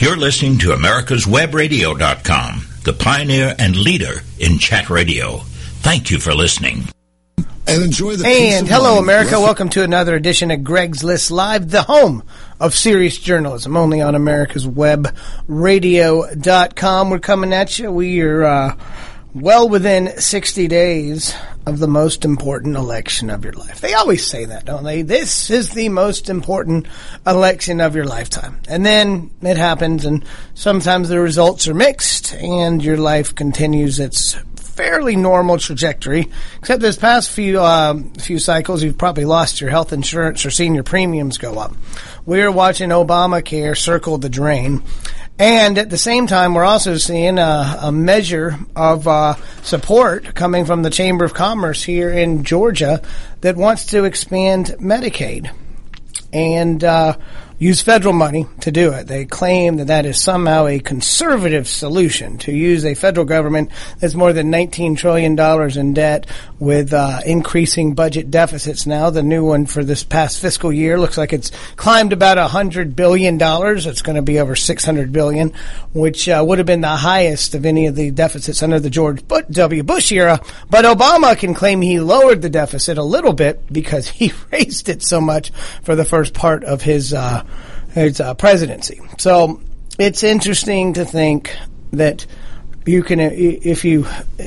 You're listening to America's Webradio.com, the pioneer and leader in chat radio. Thank you for listening. And enjoy the And hello, America. Welcome to another edition of Greg's List Live, the home of serious journalism, only on America's Webradio.com. We're coming at you. We are uh, well within 60 days of the most important election of your life. They always say that, don't they? This is the most important election of your lifetime. And then it happens, and sometimes the results are mixed, and your life continues its fairly normal trajectory. Except this past few uh, few cycles, you've probably lost your health insurance or seen your premiums go up. We're watching Obamacare circle the drain. And at the same time, we're also seeing a, a measure of uh, support coming from the Chamber of Commerce here in Georgia that wants to expand Medicaid. And uh, use federal money to do it. They claim that that is somehow a conservative solution to use a federal government that's more than $19 trillion in debt with uh, increasing budget deficits now. The new one for this past fiscal year looks like it's climbed about $100 billion. It's going to be over 600 billion, which uh, would have been the highest of any of the deficits under the George W. Bush era. But Obama can claim he lowered the deficit a little bit because he raised it so much for the first part of his uh, his uh, presidency. So it's interesting to think that you can, uh, if you uh,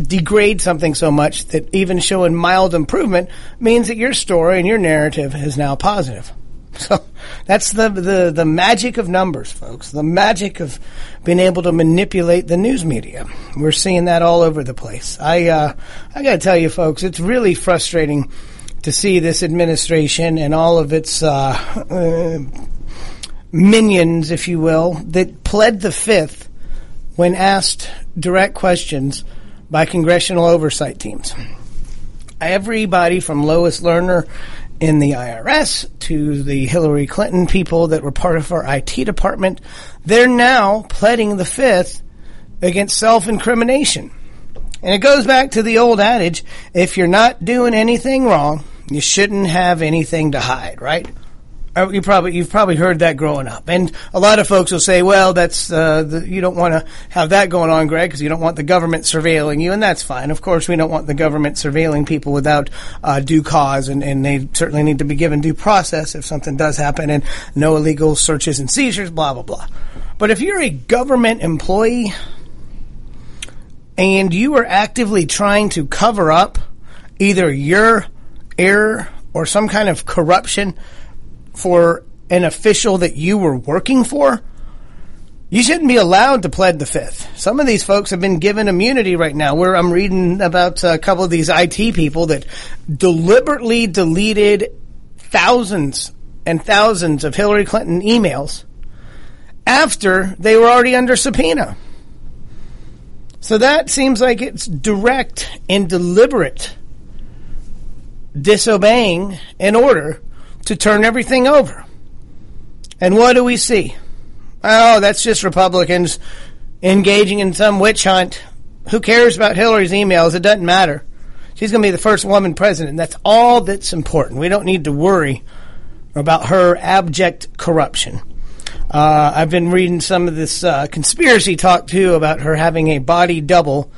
degrade something so much that even showing mild improvement means that your story and your narrative is now positive. So that's the, the, the magic of numbers, folks. The magic of being able to manipulate the news media. We're seeing that all over the place. I uh, I got to tell you, folks, it's really frustrating to see this administration and all of its uh, uh, minions, if you will, that pled the fifth when asked direct questions by congressional oversight teams. Everybody from Lois Lerner in the IRS to the Hillary Clinton people that were part of our IT department, they're now pleading the fifth against self incrimination. And it goes back to the old adage if you're not doing anything wrong, you shouldn't have anything to hide, right? Uh, you probably you've probably heard that growing up, and a lot of folks will say, "Well, that's uh, the, you don't want to have that going on, Greg, because you don't want the government surveilling you," and that's fine. Of course, we don't want the government surveilling people without uh, due cause, and, and they certainly need to be given due process if something does happen, and no illegal searches and seizures, blah blah blah. But if you're a government employee and you are actively trying to cover up either your error or some kind of corruption for an official that you were working for, you shouldn't be allowed to plead the fifth. Some of these folks have been given immunity right now. Where I'm reading about a couple of these IT people that deliberately deleted thousands and thousands of Hillary Clinton emails after they were already under subpoena. So that seems like it's direct and deliberate disobeying an order to turn everything over. And what do we see? Oh, that's just Republicans engaging in some witch hunt. Who cares about Hillary's emails? It doesn't matter. She's going to be the first woman president. That's all that's important. We don't need to worry about her abject corruption. Uh, I've been reading some of this uh, conspiracy talk too about her having a body double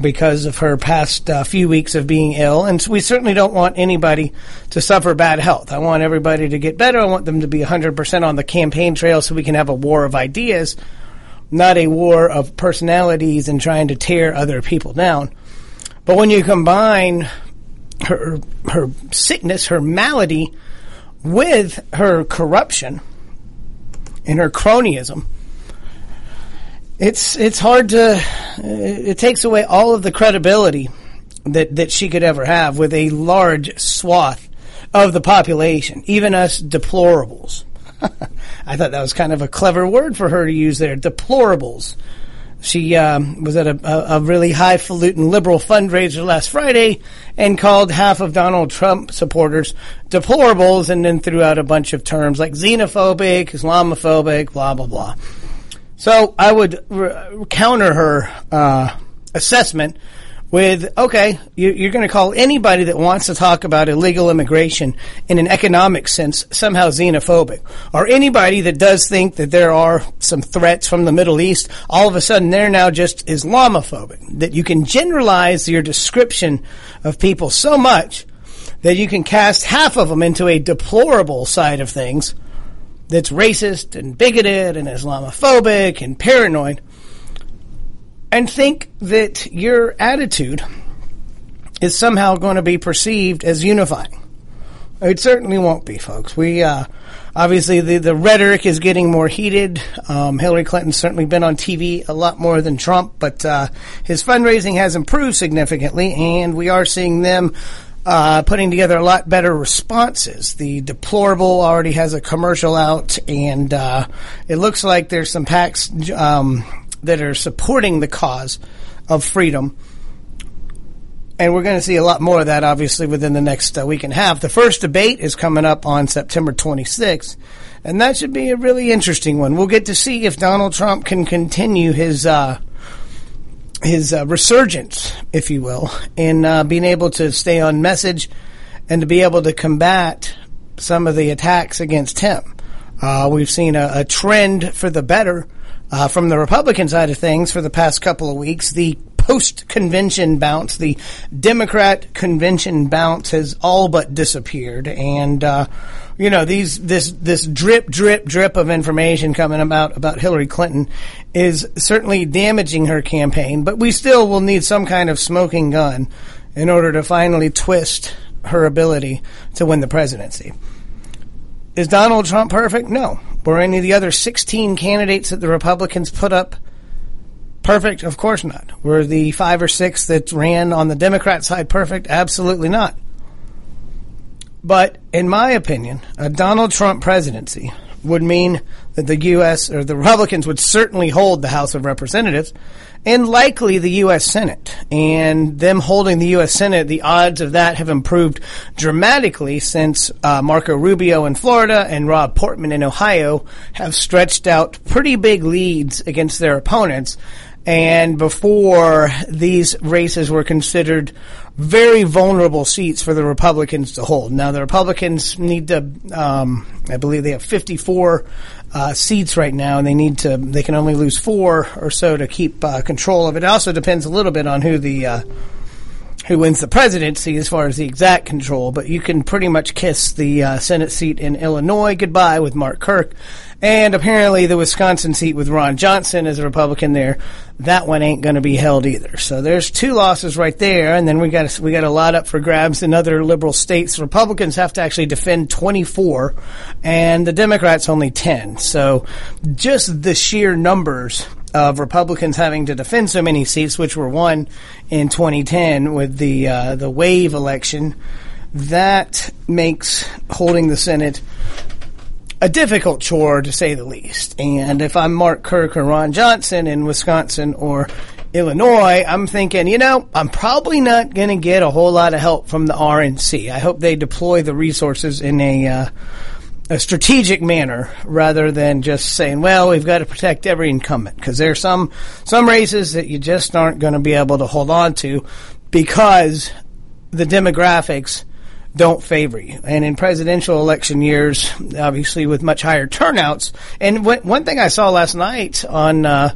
because of her past uh, few weeks of being ill. And we certainly don't want anybody to suffer bad health. I want everybody to get better. I want them to be 100% on the campaign trail so we can have a war of ideas, not a war of personalities and trying to tear other people down. But when you combine her, her sickness, her malady, with her corruption and her cronyism, it's it's hard to it takes away all of the credibility that that she could ever have with a large swath of the population, even us deplorables. I thought that was kind of a clever word for her to use there, deplorables. She um, was at a, a, a really highfalutin liberal fundraiser last Friday and called half of Donald Trump supporters deplorables and then threw out a bunch of terms like xenophobic, Islamophobic, blah, blah, blah. So I would re- counter her uh, assessment with, okay, you, are going to call anybody that wants to talk about illegal immigration in an economic sense somehow xenophobic. Or anybody that does think that there are some threats from the Middle East, all of a sudden they're now just Islamophobic. That you can generalize your description of people so much that you can cast half of them into a deplorable side of things that's racist and bigoted and Islamophobic and paranoid and think that your attitude is somehow going to be perceived as unifying. It certainly won't be, folks. We uh, obviously the the rhetoric is getting more heated. Um, Hillary Clinton's certainly been on TV a lot more than Trump, but uh, his fundraising has improved significantly, and we are seeing them. Uh, putting together a lot better responses. The deplorable already has a commercial out, and uh, it looks like there's some PACs um, that are supporting the cause of freedom. And we're going to see a lot more of that, obviously, within the next uh, week and a half. The first debate is coming up on September 26th, and that should be a really interesting one. We'll get to see if Donald Trump can continue his uh, his uh, resurgence, if you will, in uh, being able to stay on message and to be able to combat some of the attacks against him. Uh, we've seen a, a trend for the better uh, from the Republican side of things for the past couple of weeks. The post convention bounce, the Democrat convention bounce has all but disappeared. And, uh, you know, these, this, this drip, drip, drip of information coming about, about Hillary Clinton is certainly damaging her campaign, but we still will need some kind of smoking gun in order to finally twist her ability to win the presidency. Is Donald Trump perfect? No. Were any of the other 16 candidates that the Republicans put up perfect? Of course not. Were the five or six that ran on the Democrat side perfect? Absolutely not. But in my opinion, a Donald Trump presidency would mean that the U.S. or the Republicans would certainly hold the House of Representatives and likely the U.S. Senate. And them holding the U.S. Senate, the odds of that have improved dramatically since uh, Marco Rubio in Florida and Rob Portman in Ohio have stretched out pretty big leads against their opponents. And before these races were considered very vulnerable seats for the Republicans to hold. Now the Republicans need to, um, I believe they have 54 uh, seats right now, and they need to. They can only lose four or so to keep uh, control of it. It also depends a little bit on who the uh, who wins the presidency as far as the exact control. But you can pretty much kiss the uh, Senate seat in Illinois goodbye with Mark Kirk. And apparently the Wisconsin seat with Ron Johnson as a Republican there, that one ain't going to be held either. So there's two losses right there, and then we got we got a lot up for grabs in other liberal states. Republicans have to actually defend 24, and the Democrats only 10. So just the sheer numbers of Republicans having to defend so many seats, which were won in 2010 with the uh, the wave election, that makes holding the Senate a difficult chore to say the least. And if I'm Mark Kirk or Ron Johnson in Wisconsin or Illinois, I'm thinking, you know, I'm probably not going to get a whole lot of help from the RNC. I hope they deploy the resources in a uh, a strategic manner rather than just saying, well, we've got to protect every incumbent because there are some some races that you just aren't going to be able to hold on to because the demographics don't favor you. And in presidential election years, obviously with much higher turnouts, and one thing I saw last night on, uh,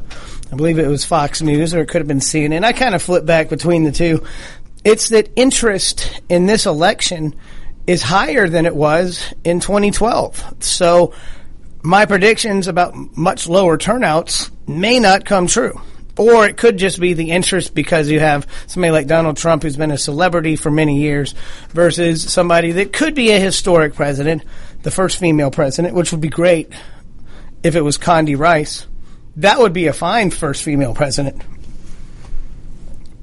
I believe it was Fox News or it could have been CNN. I kind of flipped back between the two. It's that interest in this election is higher than it was in 2012. So my predictions about much lower turnouts may not come true. Or it could just be the interest because you have somebody like Donald Trump who's been a celebrity for many years versus somebody that could be a historic president, the first female president, which would be great if it was Condi Rice. That would be a fine first female president.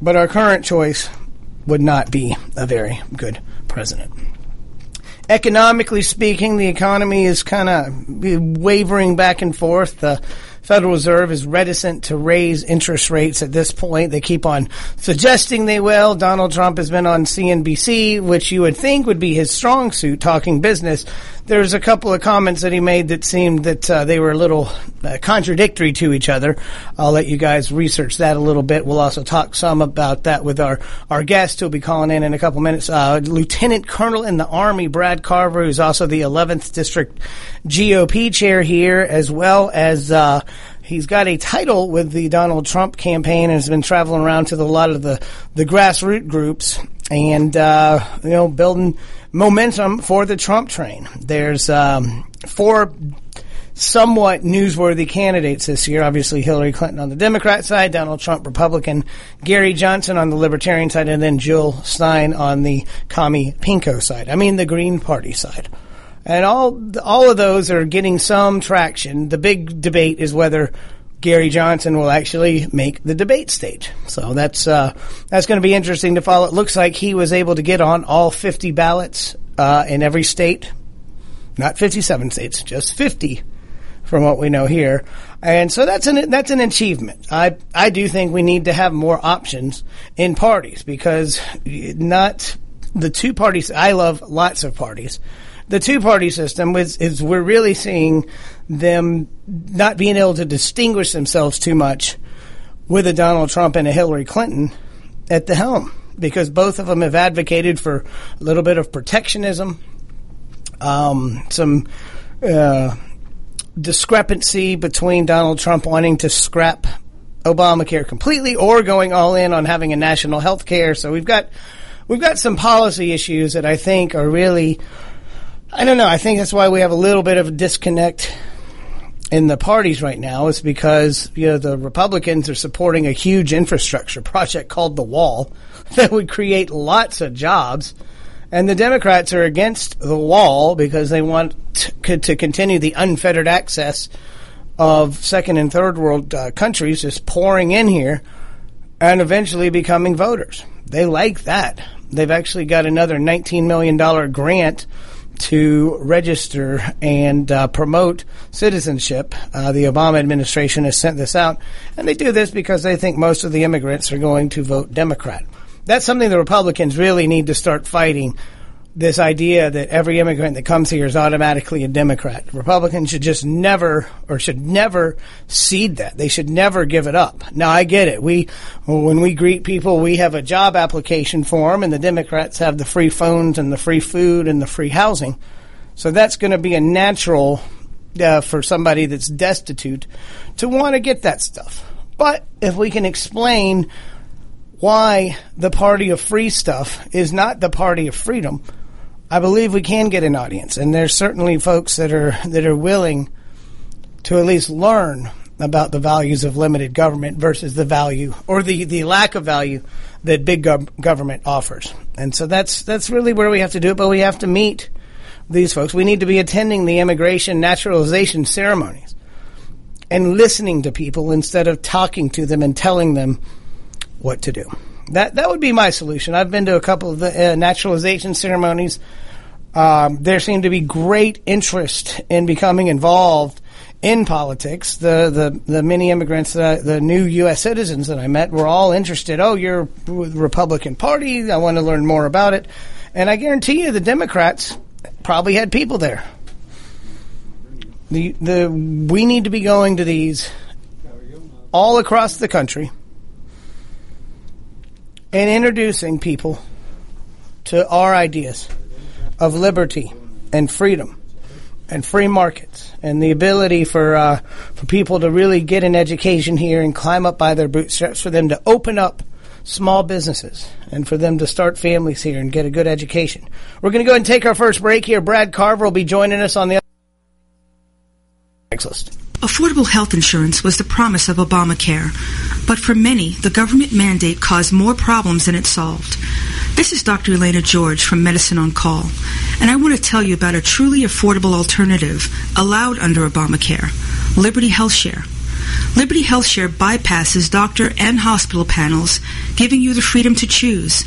But our current choice would not be a very good president. Economically speaking, the economy is kind of wavering back and forth. The Federal Reserve is reticent to raise interest rates at this point. They keep on suggesting they will. Donald Trump has been on CNBC, which you would think would be his strong suit, talking business. There's a couple of comments that he made that seemed that uh, they were a little uh, contradictory to each other. I'll let you guys research that a little bit. We'll also talk some about that with our, our guest who'll be calling in in a couple minutes. Uh, Lieutenant Colonel in the Army, Brad Carver, who's also the 11th District GOP chair here, as well as uh, he's got a title with the Donald Trump campaign and has been traveling around to the, a lot of the, the grassroots groups and, uh, you know, building momentum for the Trump train. There's um, four somewhat newsworthy candidates this year. Obviously, Hillary Clinton on the Democrat side, Donald Trump Republican, Gary Johnson on the Libertarian side, and then Jill Stein on the Commie Pinko side. I mean, the Green Party side. And all all of those are getting some traction. The big debate is whether Gary Johnson will actually make the debate stage. So that's uh, that's going to be interesting to follow. It looks like he was able to get on all 50 ballots uh, in every state, not 57 states, just 50, from what we know here. And so that's an that's an achievement. I I do think we need to have more options in parties because not the two parties. I love lots of parties the two party system is, is we're really seeing them not being able to distinguish themselves too much with a Donald Trump and a Hillary Clinton at the helm because both of them have advocated for a little bit of protectionism, um, some uh, discrepancy between Donald Trump wanting to scrap Obamacare completely or going all in on having a national health care. So we've got we've got some policy issues that I think are really I don't know. I think that's why we have a little bit of a disconnect in the parties right now is because you know the Republicans are supporting a huge infrastructure project called the Wall that would create lots of jobs, and the Democrats are against the Wall because they want to, to continue the unfettered access of second and third world uh, countries just pouring in here and eventually becoming voters. They like that. They've actually got another $19 million grant to register and uh, promote citizenship. Uh, the Obama administration has sent this out, and they do this because they think most of the immigrants are going to vote Democrat. That's something the Republicans really need to start fighting this idea that every immigrant that comes here is automatically a Democrat. Republicans should just never or should never cede that. They should never give it up. Now I get it. We when we greet people, we have a job application form and the Democrats have the free phones and the free food and the free housing. So that's going to be a natural uh, for somebody that's destitute to want to get that stuff. But if we can explain why the party of free stuff is not the party of freedom, I believe we can get an audience, and there's certainly folks that are that are willing to at least learn about the values of limited government versus the value or the, the lack of value that big gov- government offers. And so that's that's really where we have to do it. But we have to meet these folks. We need to be attending the immigration naturalization ceremonies and listening to people instead of talking to them and telling them what to do. That that would be my solution. I've been to a couple of the uh, naturalization ceremonies. Um, there seemed to be great interest in becoming involved in politics. The the, the many immigrants, uh, the new U.S. citizens that I met, were all interested. Oh, you're the Republican Party. I want to learn more about it. And I guarantee you, the Democrats probably had people there. The the we need to be going to these all across the country and introducing people to our ideas of liberty and freedom and free markets and the ability for uh, for people to really get an education here and climb up by their bootstraps for them to open up small businesses and for them to start families here and get a good education. We're going to go and take our first break here. Brad Carver will be joining us on the next list. Affordable health insurance was the promise of Obamacare, but for many, the government mandate caused more problems than it solved. This is Dr. Elena George from Medicine on Call, and I want to tell you about a truly affordable alternative allowed under Obamacare, Liberty Health Share. Liberty Health Share bypasses doctor and hospital panels, giving you the freedom to choose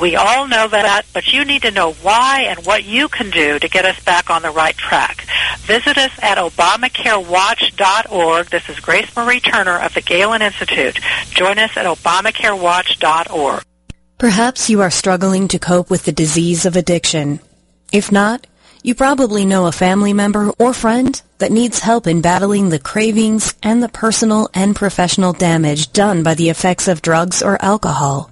We all know that, but you need to know why and what you can do to get us back on the right track. Visit us at ObamacareWatch.org. This is Grace Marie Turner of the Galen Institute. Join us at ObamacareWatch.org. Perhaps you are struggling to cope with the disease of addiction. If not, you probably know a family member or friend that needs help in battling the cravings and the personal and professional damage done by the effects of drugs or alcohol.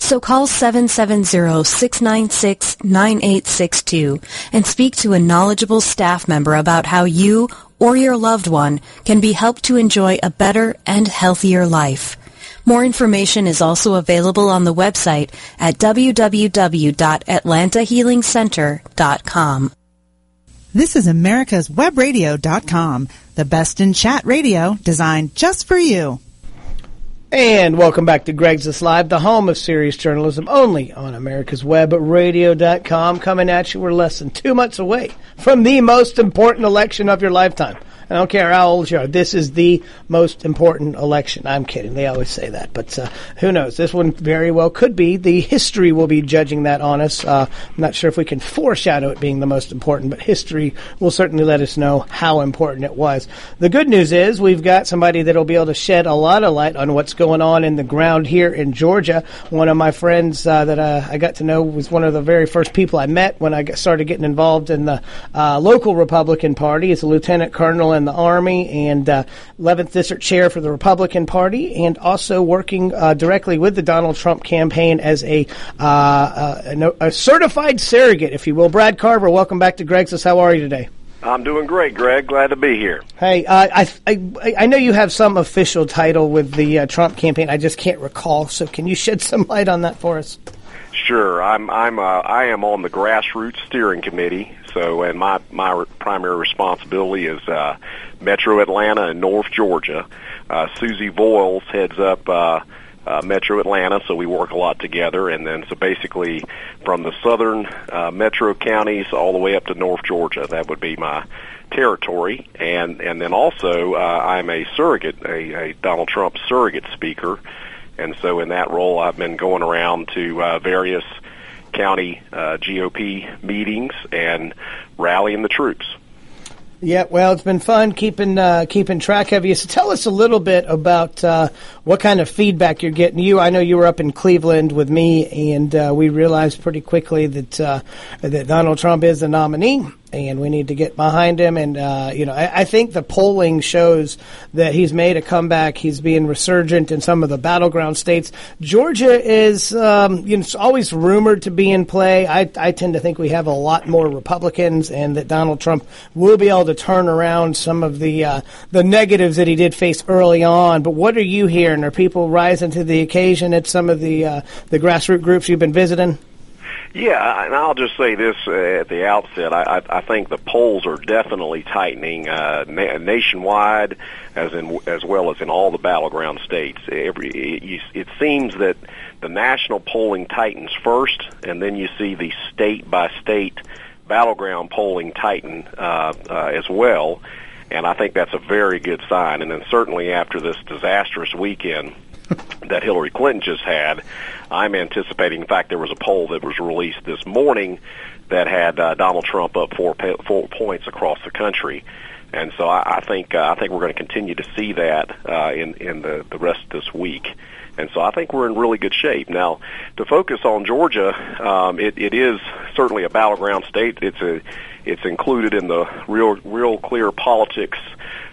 So call 770-696-9862 and speak to a knowledgeable staff member about how you or your loved one can be helped to enjoy a better and healthier life. More information is also available on the website at www.atlantahealingcenter.com. This is America's Webradio.com, the best in chat radio designed just for you. And welcome back to Greg's List Live, the home of serious journalism, only on America's Web Radio.com. Coming at you, we're less than two months away from the most important election of your lifetime. I don't care how old you are. This is the most important election. I'm kidding. They always say that, but uh, who knows? This one very well could be. The history will be judging that on us. Uh, I'm not sure if we can foreshadow it being the most important, but history will certainly let us know how important it was. The good news is we've got somebody that will be able to shed a lot of light on what's going on in the ground here in Georgia. One of my friends uh, that uh, I got to know was one of the very first people I met when I started getting involved in the uh, local Republican Party. He's a lieutenant colonel in the Army and uh, 11th District Chair for the Republican Party, and also working uh, directly with the Donald Trump campaign as a, uh, a, a, certified surrogate, if you will. Brad Carver, welcome back to Greg's. How are you today? I'm doing great, Greg. Glad to be here. Hey, uh, I, I I know you have some official title with the uh, Trump campaign. I just can't recall. So, can you shed some light on that for us? Sure. I'm I'm uh, I am on the grassroots steering committee. So, and my my primary responsibility is uh, Metro Atlanta and North Georgia. Uh, Susie Voiles heads up uh, uh, Metro Atlanta, so we work a lot together. And then, so basically, from the southern uh, metro counties all the way up to North Georgia, that would be my territory. And and then also, uh, I'm a surrogate, a, a Donald Trump surrogate speaker. And so, in that role, I've been going around to uh, various county uh, GOP meetings and rallying the troops. Yeah, well, it's been fun keeping uh, keeping track of you. So tell us a little bit about uh, what kind of feedback you're getting. You, I know you were up in Cleveland with me, and uh, we realized pretty quickly that uh, that Donald Trump is the nominee and we need to get behind him. And uh, you know, I, I, think the polling shows that he's made a comeback. He's being resurgent in some of the battleground states. Georgia is, um, you know, always rumored to be in play. I, I tend to think we have a lot more Republicans, and that Donald Trump will be able to turn around some of the uh, the negatives that he did face early on. But what are you hearing? Are people rising to the occasion at some of the uh, the grassroots groups you've been visiting? Yeah, and I'll just say this uh, at the outset. I, I, I think the polls are definitely tightening uh, na- nationwide, as in as well as in all the battleground states. Every it, it seems that the national polling tightens first, and then you see the state by state battleground polling tighten uh, uh, as well. And I think that's a very good sign. And then certainly after this disastrous weekend that Hillary Clinton just had, I'm anticipating. In fact, there was a poll that was released this morning that had uh, Donald Trump up four four points across the country. And so I, I think uh, I think we're going to continue to see that uh, in in the the rest of this week. And so I think we're in really good shape. Now, to focus on Georgia, um, it, it is certainly a battleground state. It's a it's included in the real real clear politics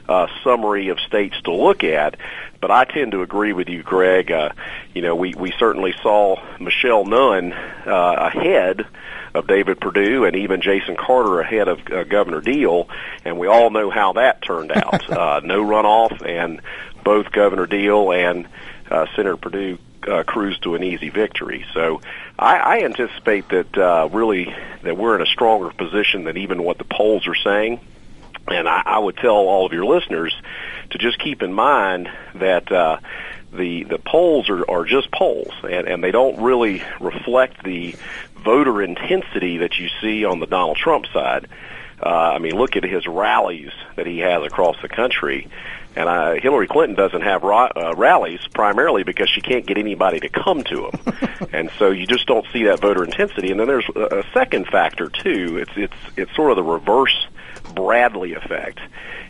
uh, summary of states to look at. But I tend to agree with you, Greg. Uh, you know, we, we certainly saw Michelle Nunn uh, ahead of David Perdue and even Jason Carter ahead of uh, Governor Deal, and we all know how that turned out. uh, no runoff, and both Governor Deal and uh, Senator Perdue uh, cruised to an easy victory. So I, I anticipate that uh, really that we're in a stronger position than even what the polls are saying. And I, I would tell all of your listeners to just keep in mind that uh, the the polls are, are just polls, and, and they don't really reflect the voter intensity that you see on the Donald Trump side. Uh, I mean, look at his rallies that he has across the country. And uh, Hillary Clinton doesn't have ra- uh, rallies primarily because she can't get anybody to come to them, and so you just don't see that voter intensity. And then there's a, a second factor too. It's it's it's sort of the reverse Bradley effect.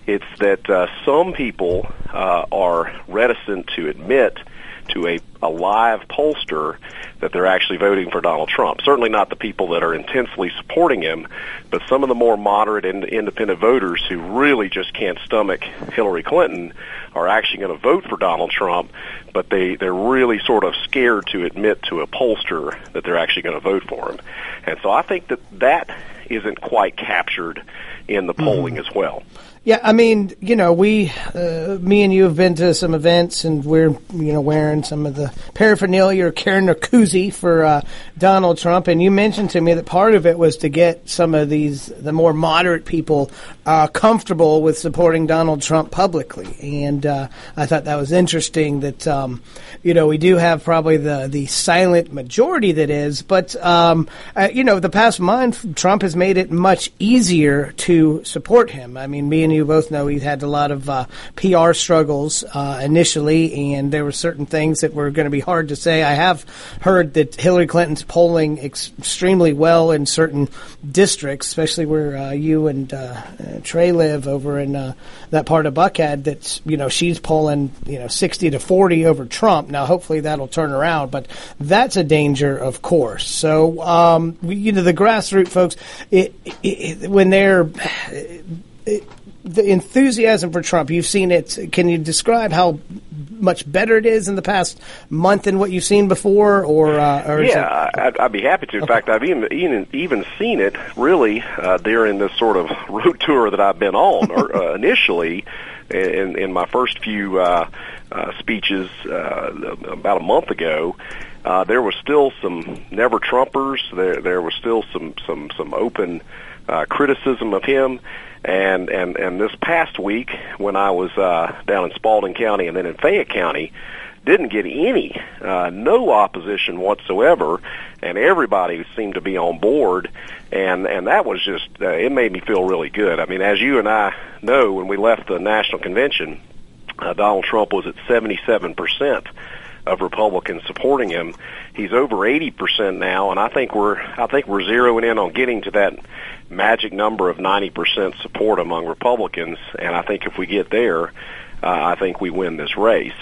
It's that uh, some people uh, are reticent to admit to a, a live pollster that they're actually voting for Donald Trump. Certainly not the people that are intensely supporting him, but some of the more moderate and independent voters who really just can't stomach Hillary Clinton are actually going to vote for Donald Trump, but they, they're really sort of scared to admit to a pollster that they're actually going to vote for him. And so I think that that isn't quite captured in the polling mm-hmm. as well. Yeah, I mean, you know, we, uh, me and you have been to some events, and we're, you know, wearing some of the paraphernalia or carrying a koozie for uh, Donald Trump. And you mentioned to me that part of it was to get some of these, the more moderate people, uh, comfortable with supporting Donald Trump publicly. And uh, I thought that was interesting. That um, you know, we do have probably the the silent majority that is, but um, uh, you know, the past month, Trump has made it much easier to support him. I mean, me and you both know he's had a lot of uh, PR struggles uh, initially, and there were certain things that were going to be hard to say. I have heard that Hillary Clinton's polling ex- extremely well in certain districts, especially where uh, you and uh, Trey live over in uh, that part of Buckhead. That's you know she's polling you know sixty to forty over Trump. Now, hopefully that'll turn around, but that's a danger, of course. So um, we, you know the grassroots folks, it, it, when they're it, the enthusiasm for Trump, you've seen it. Can you describe how much better it is in the past month than what you've seen before? Or, uh, or yeah, it... I'd, I'd, be happy to. In okay. fact, I've even even, even seen it really uh, during this sort of road tour that I've been on. or uh, initially, in in my first few uh, uh, speeches uh, about a month ago. Uh, there was still some never Trumpers. There, there was still some some some open uh, criticism of him and and and this past week, when I was uh, down in Spalding County and then in Fayette County, didn't get any, uh, no opposition whatsoever, and everybody seemed to be on board, and and that was just uh, it made me feel really good. I mean, as you and I know, when we left the national convention, uh, Donald Trump was at seventy seven percent of Republicans supporting him. He's over 80% now, and I think we're I think we're zeroing in on getting to that magic number of 90% support among Republicans. And I think if we get there, uh, I think we win this race.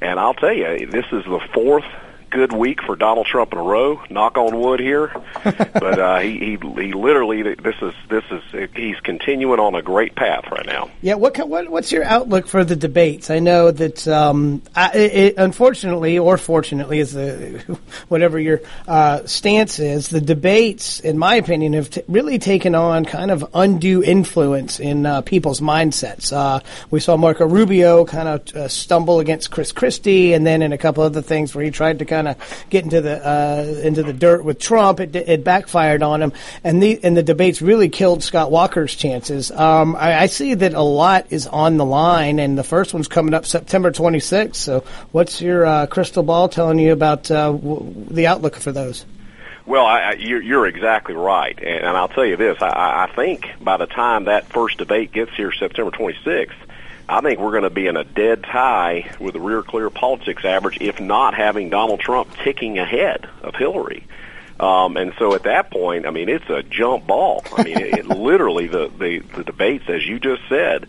And I'll tell you, this is the fourth good week for Donald Trump in a row. Knock on wood here, but uh, he, he he literally this is this is he's continuing on a great path right now. Yeah. What what what's your outlook for the debates? I know that um, I, it, unfortunately or fortunately, is the whatever your uh, stance is, the debates, in my opinion, have t- really taken on kind of undue influence in uh, people's mindsets. Uh, we saw Marco Rubio kind of uh, stumble against Chris Christie, and then in a couple other things where he tried to kind kind of get into the uh, into the dirt with Trump. It, it backfired on him, and the and the debates really killed Scott Walker's chances. Um, I, I see that a lot is on the line, and the first one's coming up September 26th. So, what's your uh, crystal ball telling you about uh, w- the outlook for those? Well, I, I, you're, you're exactly right, and, and I'll tell you this: I, I think by the time that first debate gets here, September 26th, I think we're going to be in a dead tie with the Real Clear Politics average, if not having Donald Trump ticking ahead of Hillary. Um, and so at that point, I mean, it's a jump ball. I mean, it, it literally the, the the debates, as you just said,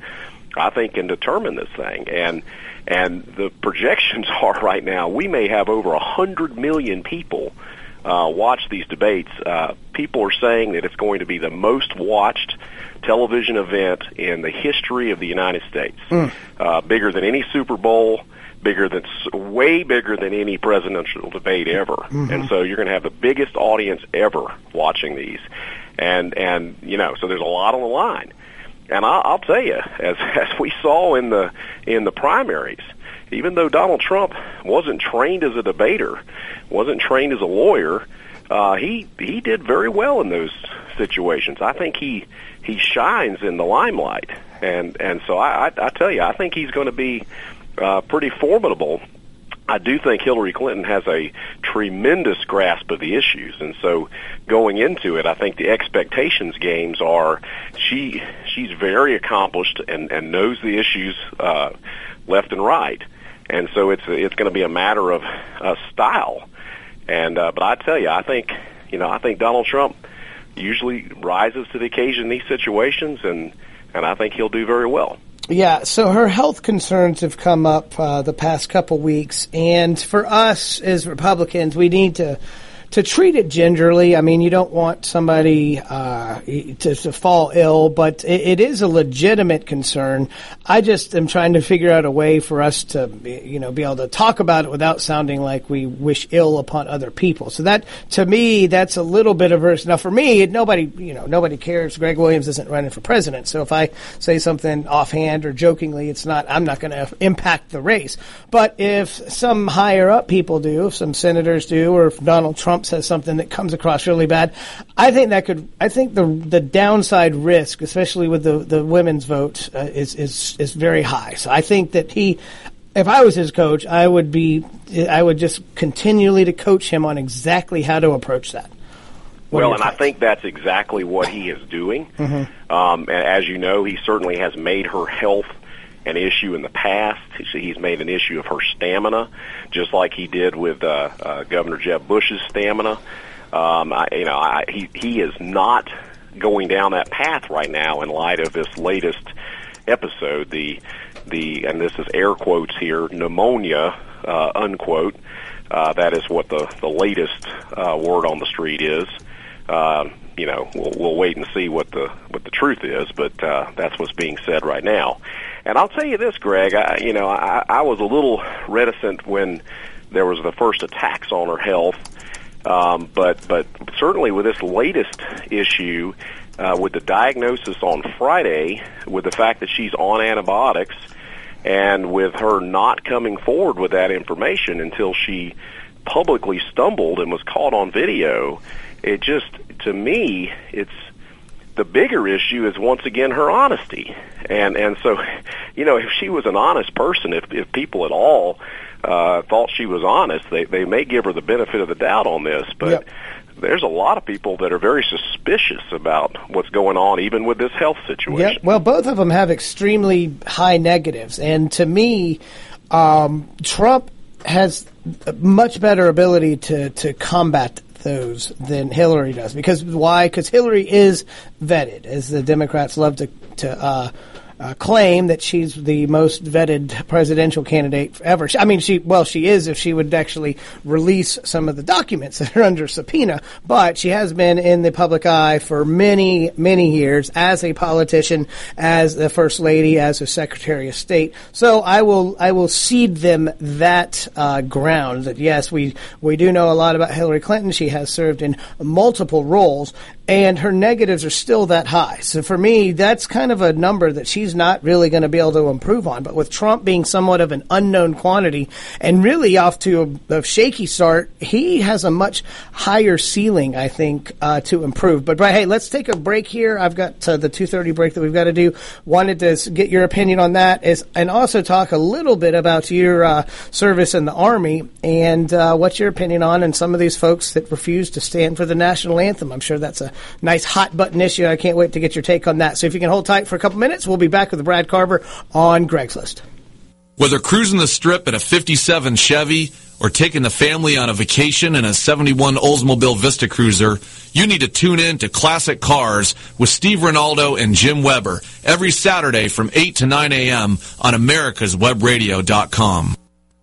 I think can determine this thing. And and the projections are right now we may have over a hundred million people uh, watch these debates. Uh, people are saying that it's going to be the most watched television event in the history of the United States. Mm. Uh, bigger than any Super Bowl, bigger than way bigger than any presidential debate ever. Mm-hmm. And so you're going to have the biggest audience ever watching these, and and you know so there's a lot on the line. And I'll, I'll tell you, as as we saw in the in the primaries, even though Donald Trump wasn't trained as a debater, wasn't trained as a lawyer, uh, he he did very well in those situations. I think he he shines in the limelight, and and so I I, I tell you, I think he's going to be uh, pretty formidable. I do think Hillary Clinton has a tremendous grasp of the issues, and so going into it, I think the expectations games are she she's very accomplished and and knows the issues uh, left and right, and so it's it's going to be a matter of uh, style. And uh, but I tell you, I think you know I think Donald Trump usually rises to the occasion in these situations, and and I think he'll do very well. Yeah, so her health concerns have come up uh, the past couple weeks, and for us as Republicans, we need to to treat it gingerly. I mean, you don't want somebody uh, to, to fall ill, but it, it is a legitimate concern. I just am trying to figure out a way for us to, you know, be able to talk about it without sounding like we wish ill upon other people. So that, to me, that's a little bit of verse. Now, for me, nobody, you know, nobody cares. Greg Williams isn't running for president, so if I say something offhand or jokingly, it's not. I'm not going to impact the race. But if some higher up people do, if some senators do, or if Donald Trump Trump says something that comes across really bad, I think that could. I think the the downside risk, especially with the the women's vote, uh, is is is very high. So I think that he. If I was his coach, I would be. I would just continually to coach him on exactly how to approach that. What well, and I think that's exactly what he is doing. Mm-hmm. Um, and as you know, he certainly has made her health an issue in the past. He's made an issue of her stamina, just like he did with uh, uh, Governor Jeb Bush's stamina. Um, I, you know, I, he he is not going down that path right now in light of this latest episode. The the and this is air quotes here pneumonia uh, unquote. Uh, that is what the the latest uh, word on the street is. Uh, you know, we'll, we'll wait and see what the what the truth is, but uh, that's what's being said right now. And I'll tell you this, Greg. I, you know, I, I was a little reticent when there was the first attacks on her health, um, but but certainly with this latest issue, uh, with the diagnosis on Friday, with the fact that she's on antibiotics, and with her not coming forward with that information until she publicly stumbled and was caught on video, it just to me it's the bigger issue is once again her honesty. And and so, you know, if she was an honest person, if if people at all uh, thought she was honest, they they may give her the benefit of the doubt on this, but. Yep. There's a lot of people that are very suspicious about what's going on, even with this health situation. Yeah, well, both of them have extremely high negatives, and to me, um, Trump has much better ability to to combat those than Hillary does. Because why? Because Hillary is vetted, as the Democrats love to to uh, uh, claim that she's the most vetted presidential candidate ever. I mean, she well, she is if she would actually release some of the documents that are under subpoena. But she has been in the public eye for many, many years as a politician, as the first lady, as a secretary of state. So I will, I will cede them that uh, ground. That yes, we we do know a lot about Hillary Clinton. She has served in multiple roles, and her negatives are still that high. So for me, that's kind of a number that she's not really going to be able to improve on. But with Trump being somewhat of an unknown quantity and really off to a, a shaky start, he has a much higher ceiling, I think, uh, to improve. But hey, let's take a break here. I've got uh, the two thirty break that we've got to do. Wanted to get your opinion on that, is, and also talk a little bit about your uh, service in the army and uh, what's your opinion on and some of these folks that refuse to stand for the national anthem. I'm sure that's a nice hot button issue. I can't wait to get your take on that. So if you can hold tight for a couple minutes, we'll be back with Brad Carver on Greg's List. Whether cruising the strip in a 57 Chevy or taking the family on a vacation in a 71 Oldsmobile Vista Cruiser, you need to tune in to Classic Cars with Steve Ronaldo and Jim Weber every Saturday from 8 to 9 a.m. on americaswebradio.com.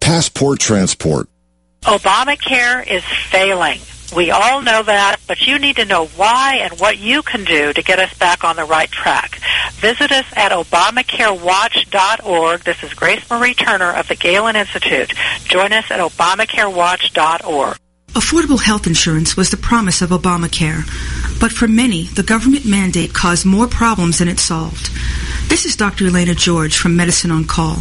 Passport Transport. Obamacare is failing. We all know that, but you need to know why and what you can do to get us back on the right track. Visit us at ObamacareWatch.org. This is Grace Marie Turner of the Galen Institute. Join us at ObamacareWatch.org. Affordable health insurance was the promise of Obamacare, but for many, the government mandate caused more problems than it solved. This is Dr. Elaina George from Medicine on Call,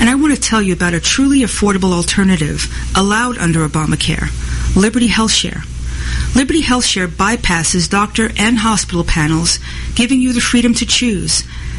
and I want to tell you about a truly affordable alternative allowed under Obamacare, Liberty Health Share. Liberty Health Share bypasses doctor and hospital panels, giving you the freedom to choose.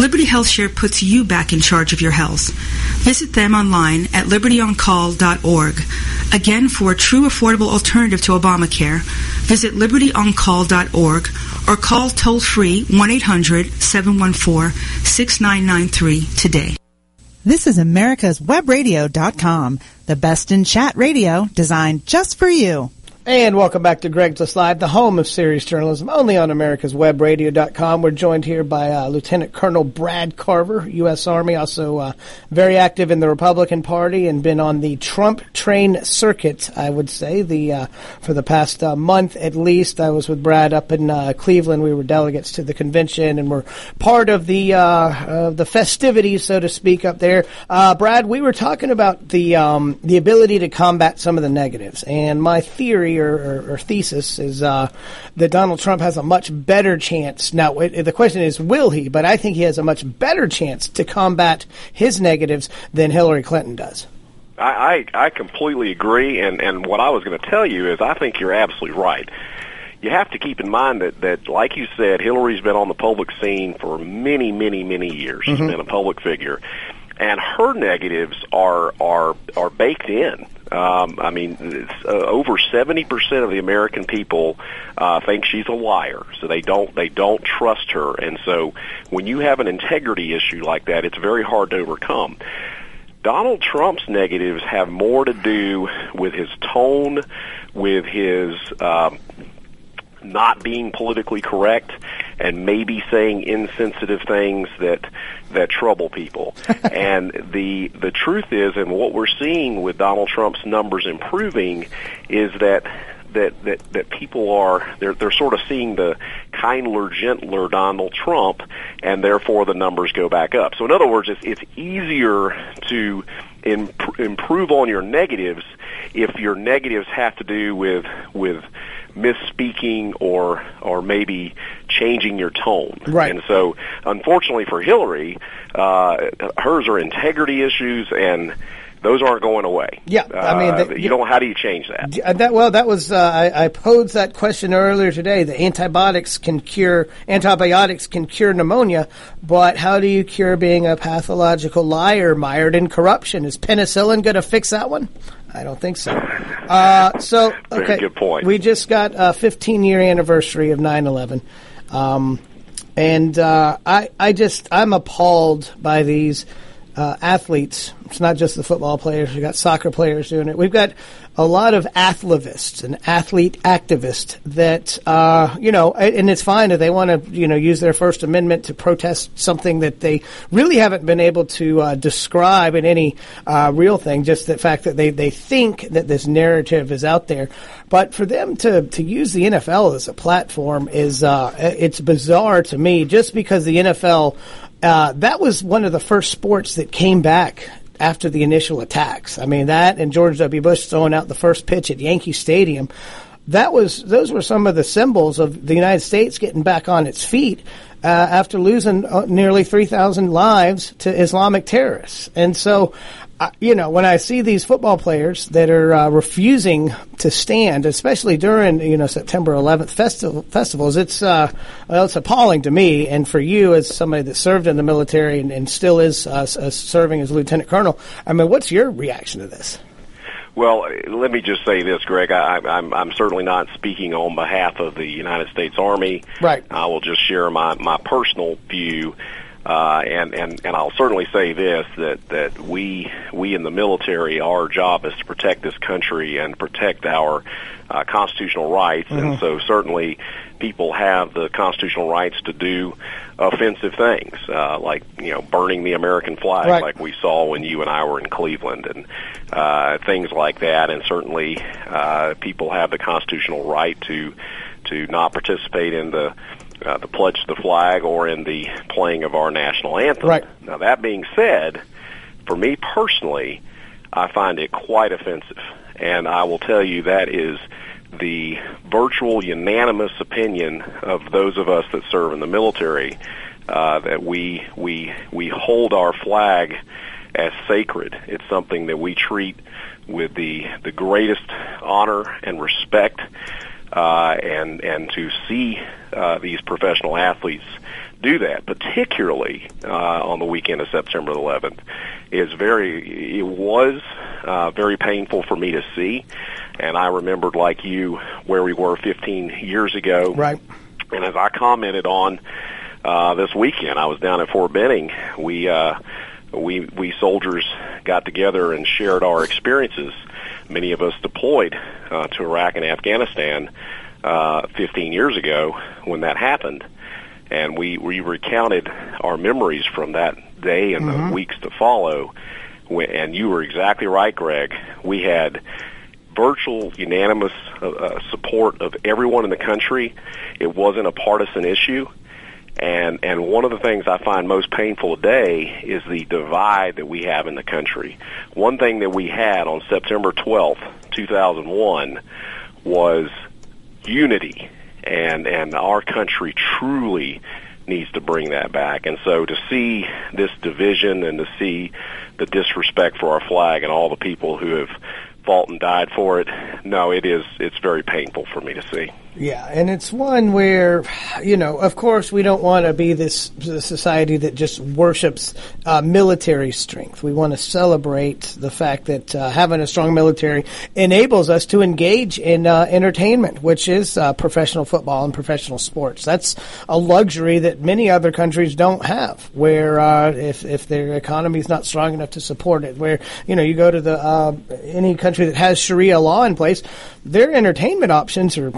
Liberty Health Share puts you back in charge of your health. Visit them online at libertyoncall.org. Again, for a true affordable alternative to Obamacare, visit libertyoncall.org or call toll free 1 800 714 6993 today. This is America's Webradio.com, the best in chat radio designed just for you. And welcome back to Greg's List Live, the home of serious journalism, only on America's Webradio.com. We're joined here by uh, Lieutenant Colonel Brad Carver, U.S. Army, also uh, very active in the Republican Party and been on the Trump train circuit, I would say, the uh, for the past uh, month at least. I was with Brad up in uh, Cleveland. We were delegates to the convention and were part of the uh, the festivities, so to speak, up there. Brad, we were talking about the um, the ability to combat some of the negatives, and my theory or, or, or thesis is uh, that Donald Trump has a much better chance. Now, it, the question is, will he? But I think he has a much better chance to combat his negatives than Hillary Clinton does. I, I, I completely agree, and, and what I was going to tell you is I think you're absolutely right. You have to keep in mind that, that, like you said, Hillary's been on the public scene for many, many, many years. She's Mhm. been a public figure, and her negatives are are are baked in. Um, I mean, uh, over seventy percent of the American people uh, think she's a liar, so they don't they don't trust her. And so, when you have an integrity issue like that, it's very hard to overcome. Donald Trump's negatives have more to do with his tone, with his um, not being politically correct, and maybe saying insensitive things that that trouble people. and the the truth is, and what we're seeing with Donald Trump's numbers improving, is that. That, that that people are they're they're sort of seeing the kindler, gentler Donald Trump, and therefore the numbers go back up. So in other words, it's it's easier to imp- improve on your negatives if your negatives have to do with with misspeaking or or maybe changing your tone. Right. And so, unfortunately for Hillary, uh, hers are integrity issues, and those aren't going away. Yeah, I mean, Uh, the- you don't. How do you change that? Uh, that well, that was uh, I, I posed that question earlier today. The antibiotics can cure antibiotics can cure pneumonia, but how do you cure being a pathological liar mired in corruption? Is penicillin going to fix that one? I don't think so. Uh, so Very okay, good point. We just got a 15 year anniversary of 9/11. Um, and uh, I, I just, I'm appalled by these uh, athletes. It's not just the football players. We've got soccer players doing it. We've got a lot of athlevists and athlete activists that, uh, you know, and it's fine if they want to, you know, use their First Amendment to protest something that they really haven't been able to uh, describe in any uh, real thing. Just the fact that they, they think that this narrative is out there. But for them to, to use the NFL as a platform is, uh, it's bizarre to me just because the NFL, uh, that was one of the first sports that came back after the initial attacks. I mean, that and George W. Bush throwing out the first pitch at Yankee Stadium. That was those were some of the symbols of the United States getting back on its feet uh, after losing uh, nearly three thousand lives to Islamic terrorists. And so, uh, you know, when I see these football players that are uh, refusing to stand, especially during you know September 11th festival, festivals, it's uh, well, it's appalling to me, and for you as somebody that served in the military and, and still is uh, serving as lieutenant colonel. I mean, what's your reaction to this? Well, let me just say this, Greg. I, I'm, I'm certainly not speaking on behalf of the United States Army. Right. I will just share my, my personal view. Uh, and, and, and I'll certainly say this, that, that we, we in the military, our job is to protect this country and protect our uh, constitutional rights. Mm-hmm. And so certainly people have the constitutional rights to do offensive things, uh, like, you know, burning the American flag right. like we saw when you and I were in Cleveland and, uh, things like that. And certainly, uh, people have the constitutional right to, to not participate in the, uh, the pledge to the flag or in the playing of our national anthem. Right. Now that being said, for me personally, I find it quite offensive, and I will tell you that is the virtual unanimous opinion of those of us that serve in the military uh, that we we we hold our flag as sacred. It's something that we treat with the the greatest honor and respect uh, and and to see uh, these professional athletes do that, particularly uh, on the weekend of September 11th, is very. It was uh, very painful for me to see, and I remembered like you where we were 15 years ago. Right. And as I commented on uh, this weekend, I was down at Fort Benning. We uh, we we soldiers got together and shared our experiences many of us deployed uh, to Iraq and Afghanistan uh, 15 years ago when that happened, and we we recounted our memories from that day and Mhm. the weeks to follow. When, and you were exactly right, Greg. We had virtual unanimous uh, uh, support of everyone in the country. It wasn't a partisan issue. And and one of the things I find most painful today is the divide that we have in the country. One thing that we had on September 12th, 2001 was unity and and our country truly needs to bring that back. And so to see this division and to see the disrespect for our flag and all the people who have fought and died for it, no, it is it's very painful for me to see. Yeah, and it's one where, you know, of course, we don't want to be this, this society that just worships uh, military strength. We want to celebrate the fact that uh, having a strong military enables us to engage in uh, entertainment, which is uh, professional football and professional sports. That's a luxury that many other countries don't have. Where uh, if if their economy is not strong enough to support it, where you know you go to the uh, any country that has Sharia law in place, their entertainment options are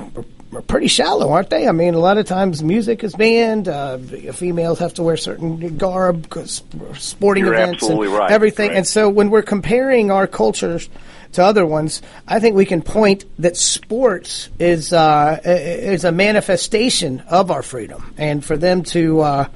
are pretty shallow, aren't they? I mean, a lot of times music is banned. Uh, females have to wear certain garb, sporting You're events, and right, everything. right. And so, when we're comparing our cultures to other ones, I think we can point that sports is uh, is a manifestation of our freedom, and for them to, uh,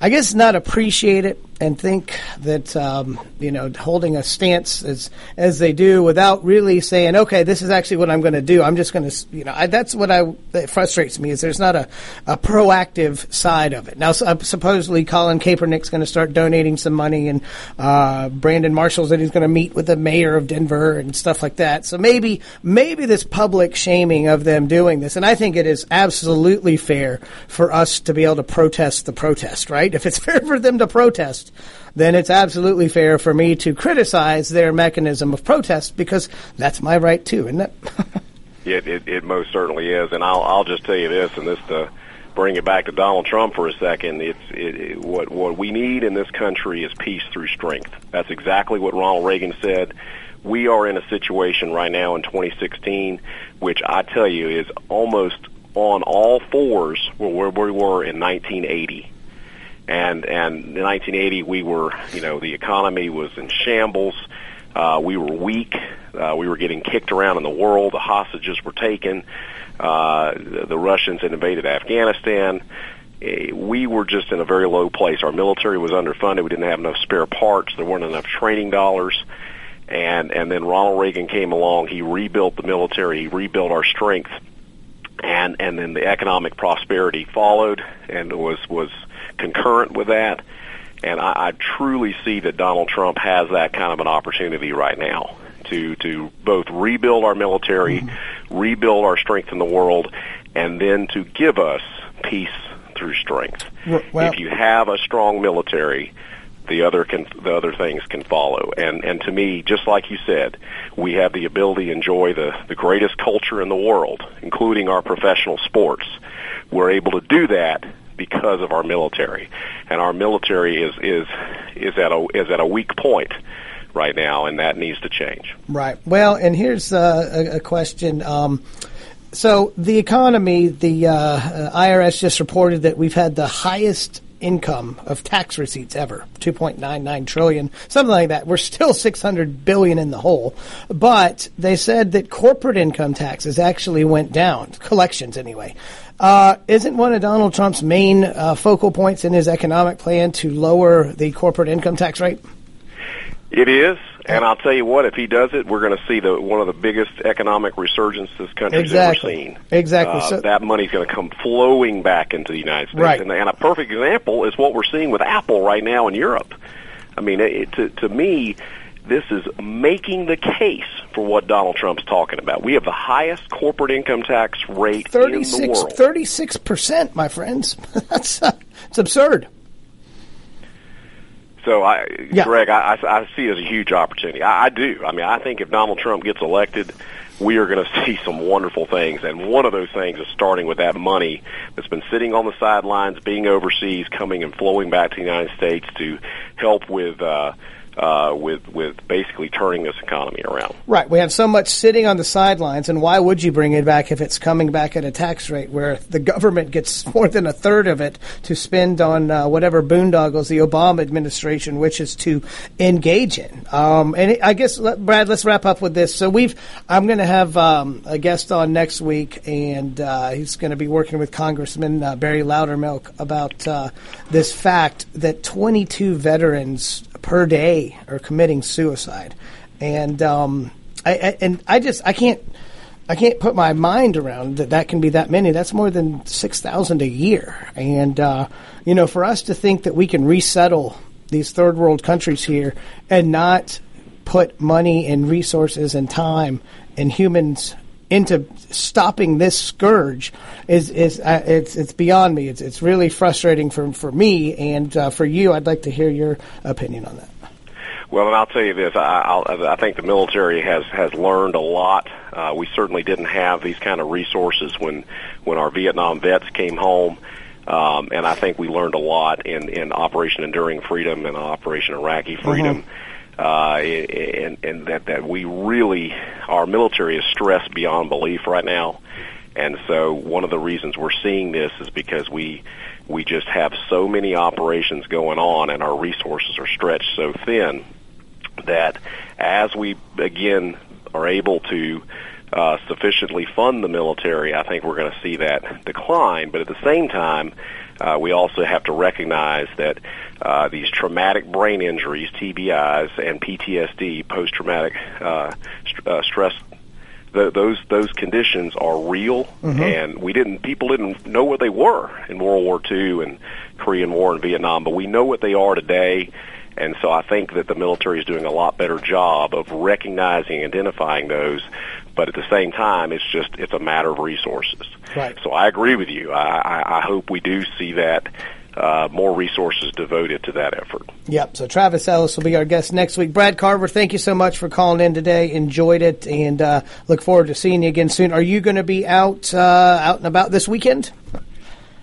I guess, not appreciate it and think that um, you know holding a stance as as they do without really saying, okay, this is actually what I'm going to do. I'm just going to, you know, I, that's what I that frustrates me is there's not a, a proactive side of it. Now, so, uh, supposedly Colin Kaepernick's going to start donating some money, and uh, Brandon Marshall's said he's going to meet with the mayor of Denver and stuff like that. So maybe maybe this public shaming of them doing this, and I think it is absolutely fair for us to be able to protest the protest, right? If it's fair for them to protest then it's absolutely fair for me to criticize their mechanism of protest because that's my right too, isn't it? It, it, it most certainly is, and I'll I'll just tell you this, and this to bring it back to Donald Trump for a second. It's it, it, what what we need in this country is peace through strength. That's exactly what Ronald Reagan said. We are in a situation right now in 2016, which I tell you is almost on all fours where we were in 1980 and and in 1980 we were you know the economy was in shambles. Uh, we were weak. Uh, we were getting kicked around in the world. The hostages were taken. Uh, the, the Russians had invaded Afghanistan. Eh, we were just in a very low place. Our military was underfunded. We didn't have enough spare parts. There weren't enough training dollars. And and then Ronald Reagan came along. He rebuilt the military. He rebuilt our strength. And and then the economic prosperity followed and was was concurrent with that And I, I truly see that Donald Trump has that kind of an opportunity right now to to both rebuild our military, mm-hmm. rebuild our strength in the world, and then to give us peace through strength. Well, if you have a strong military, the other can the other things can follow. And and to me, just like you said, we have the ability to enjoy the the greatest culture in the world, including our professional sports. We're able to do that because of our military, and our military is is is at a is at a weak point right now, and that needs to change. Right. Well, and here's uh, a, a question. Um, so the economy, the uh, IRS just reported that we've had the highest income of tax receipts ever 2.99 trillion something like that we're still 600 billion in the hole but they said that corporate income taxes actually went down collections anyway uh, isn't one of donald trump's main uh, focal points in his economic plan to lower the corporate income tax rate it is, and I'll tell you what, if he does it, we're going to see the one of the biggest economic resurgences this country's exactly. ever seen. Exactly. Uh, so, that money's going to come flowing back into the United States, right. and, and a perfect example is what we're seeing with Apple right now in Europe. I mean, it, to to me, this is making the case for what Donald Trump's talking about. We have the highest corporate income tax rate 36, in the world. Thirty-six percent, my friends. That's uh, it's absurd. So, I, yeah. Greg, I, I see it as a huge opportunity. I, I do. I mean, I think if Donald Trump gets elected, we are going to see some wonderful things. And one of those things is starting with that money that's been sitting on the sidelines, being overseas, coming and flowing back to the United States to help with uh, uh, with with basically turning this economy around. Right. We have so much sitting on the sidelines, and why would you bring it back if it's coming back at a tax rate where the government gets more than a third of it to spend on uh, whatever boondoggles the Obama administration wishes to engage in? Um, and I guess, Brad, let's wrap up with this. So we've I'm going to have um, a guest on next week, and uh, he's going to be working with Congressman uh, Barry Loudermilk about uh, this fact that 22 veterans per day are committing suicide, and um, I, I, and I just I can't I can't put my mind around that that can be that many. That's more than six thousand a year, and uh, you know, for us to think that we can resettle these third world countries here and not put money and resources and time and humans into stopping this scourge is is uh, it's it's beyond me. It's it's really frustrating for for me and uh, for you. I'd like to hear your opinion on that. Well, and I'll tell you this: I, I'll, I think the military has has learned a lot. Uh, we certainly didn't have these kind of resources when when our Vietnam vets came home. Um, and I think we learned a lot in, in Operation Enduring Freedom and Operation Iraqi Freedom. Mm-hmm uh, and, and that, that we really, our military is stressed beyond belief right now. And so one of the reasons we're seeing this is because we, we just have so many operations going on and our resources are stretched so thin that as we again are able to uh, sufficiently fund the military, I think we're going to see that decline. But at the same time, uh, we also have to recognize that uh, these traumatic brain injuries, TBIs, and PTSD, post-traumatic uh, st- uh, stress, th- those those conditions are real, mm-hmm. and we didn't people didn't know what they were in World War II and Korean War and Vietnam, but we know what they are today. And so I think that the military is doing a lot better job of recognizing, and identifying those. But at the same time, it's just it's a matter of resources. Right. So I agree with you. I, I, I hope we do see that uh, more resources devoted to that effort. Yep. So Travis Ellis will be our guest next week. Brad Carver, thank you so much for calling in today. Enjoyed it, and uh, look forward to seeing you again soon. Are you going to be out uh, out and about this weekend?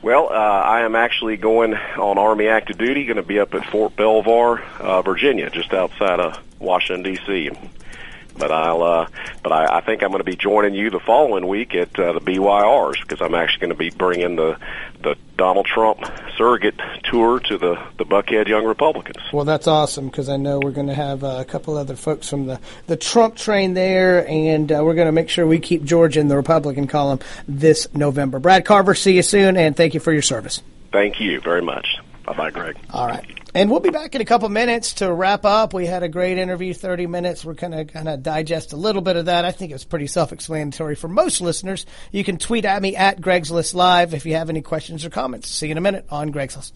Well, uh, I am actually going on Army active duty. Going to be up at Fort Belvoir, uh, Virginia, just outside of Washington D.C. But I'll, uh, but I, I think I'm going to be joining you the following week at uh, the BYRs because I'm actually going to be bringing the the Donald Trump surrogate tour to the the Buckhead Young Republicans. Well, that's awesome because I know we're going to have uh, a couple other folks from the the Trump train there, and uh, we're going to make sure we keep George in the Republican column this November. Brad Carver, see you soon, and thank you for your service. Thank you very much. Bye bye, Greg. All right. And we'll be back in a couple minutes to wrap up. We had a great interview, 30 minutes. We're going to kind of digest a little bit of that. I think it's pretty self-explanatory for most listeners. You can tweet at me at Greg's List Live if you have any questions or comments. See you in a minute on Greg's List.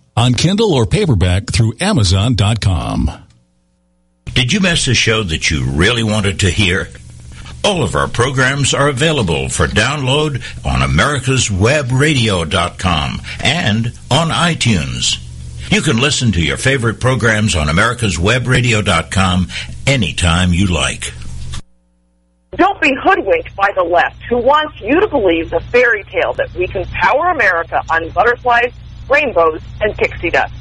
on Kindle or paperback through Amazon.com. Did you miss a show that you really wanted to hear? All of our programs are available for download on americaswebradio.com and on iTunes. You can listen to your favorite programs on americaswebradio.com anytime you like. Don't be hoodwinked by the left who wants you to believe the fairy tale that we can power America on butterflies, rainbows, and pixie dust.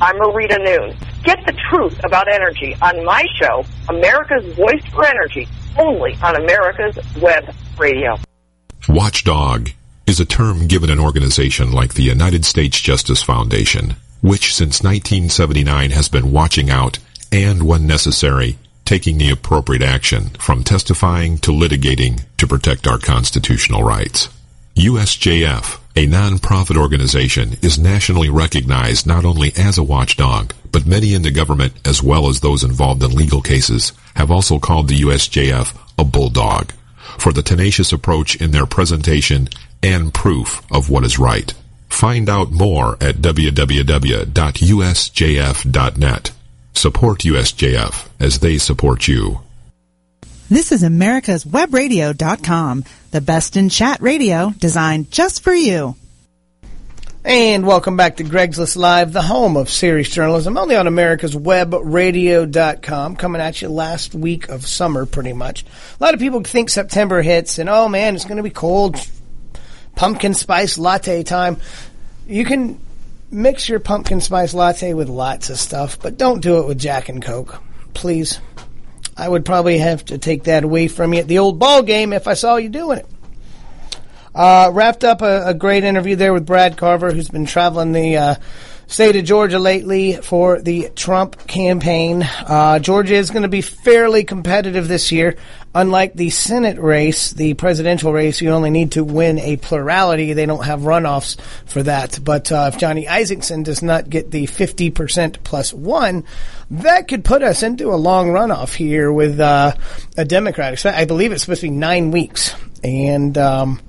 I'm Marita Noon. Get the truth about energy on my show, America's Voice for Energy, only on America's Web Radio. Watchdog is a term given an organization like the United States Justice Foundation, which since 1979 has been watching out and, when necessary, taking the appropriate action from testifying to litigating to protect our constitutional rights. USJF, a non-profit organization, is nationally recognized not only as a watchdog, but many in the government as well as those involved in legal cases have also called the USJF a bulldog for the tenacious approach in their presentation and proof of what is right. Find out more at www.usjf.net. Support USJF as they support you. This is America's Webradio.com, the best in chat radio designed just for you. And welcome back to Greg's List Live, the home of serious journalism, only on America's Webradio.com, coming at you last week of summer, pretty much. A lot of people think September hits, and oh man, it's going to be cold, pumpkin spice latte time. You can mix your pumpkin spice latte with lots of stuff, but don't do it with Jack and Coke, please. I would probably have to take that away from you at the old ball game if I saw you doing it. Uh, wrapped up a, a, great interview there with Brad Carver, who's been traveling the uh, state of Georgia lately for the Trump campaign. Uh, Georgia is going to be fairly competitive this year. Unlike the Senate race, the presidential race, you only need to win a plurality. They don't have runoffs for that. But uh, if Johnny Isakson does not get the 50% plus one, that could put us into a long runoff here with uh, a Democrat. I believe it's supposed to be nine weeks. And. Um,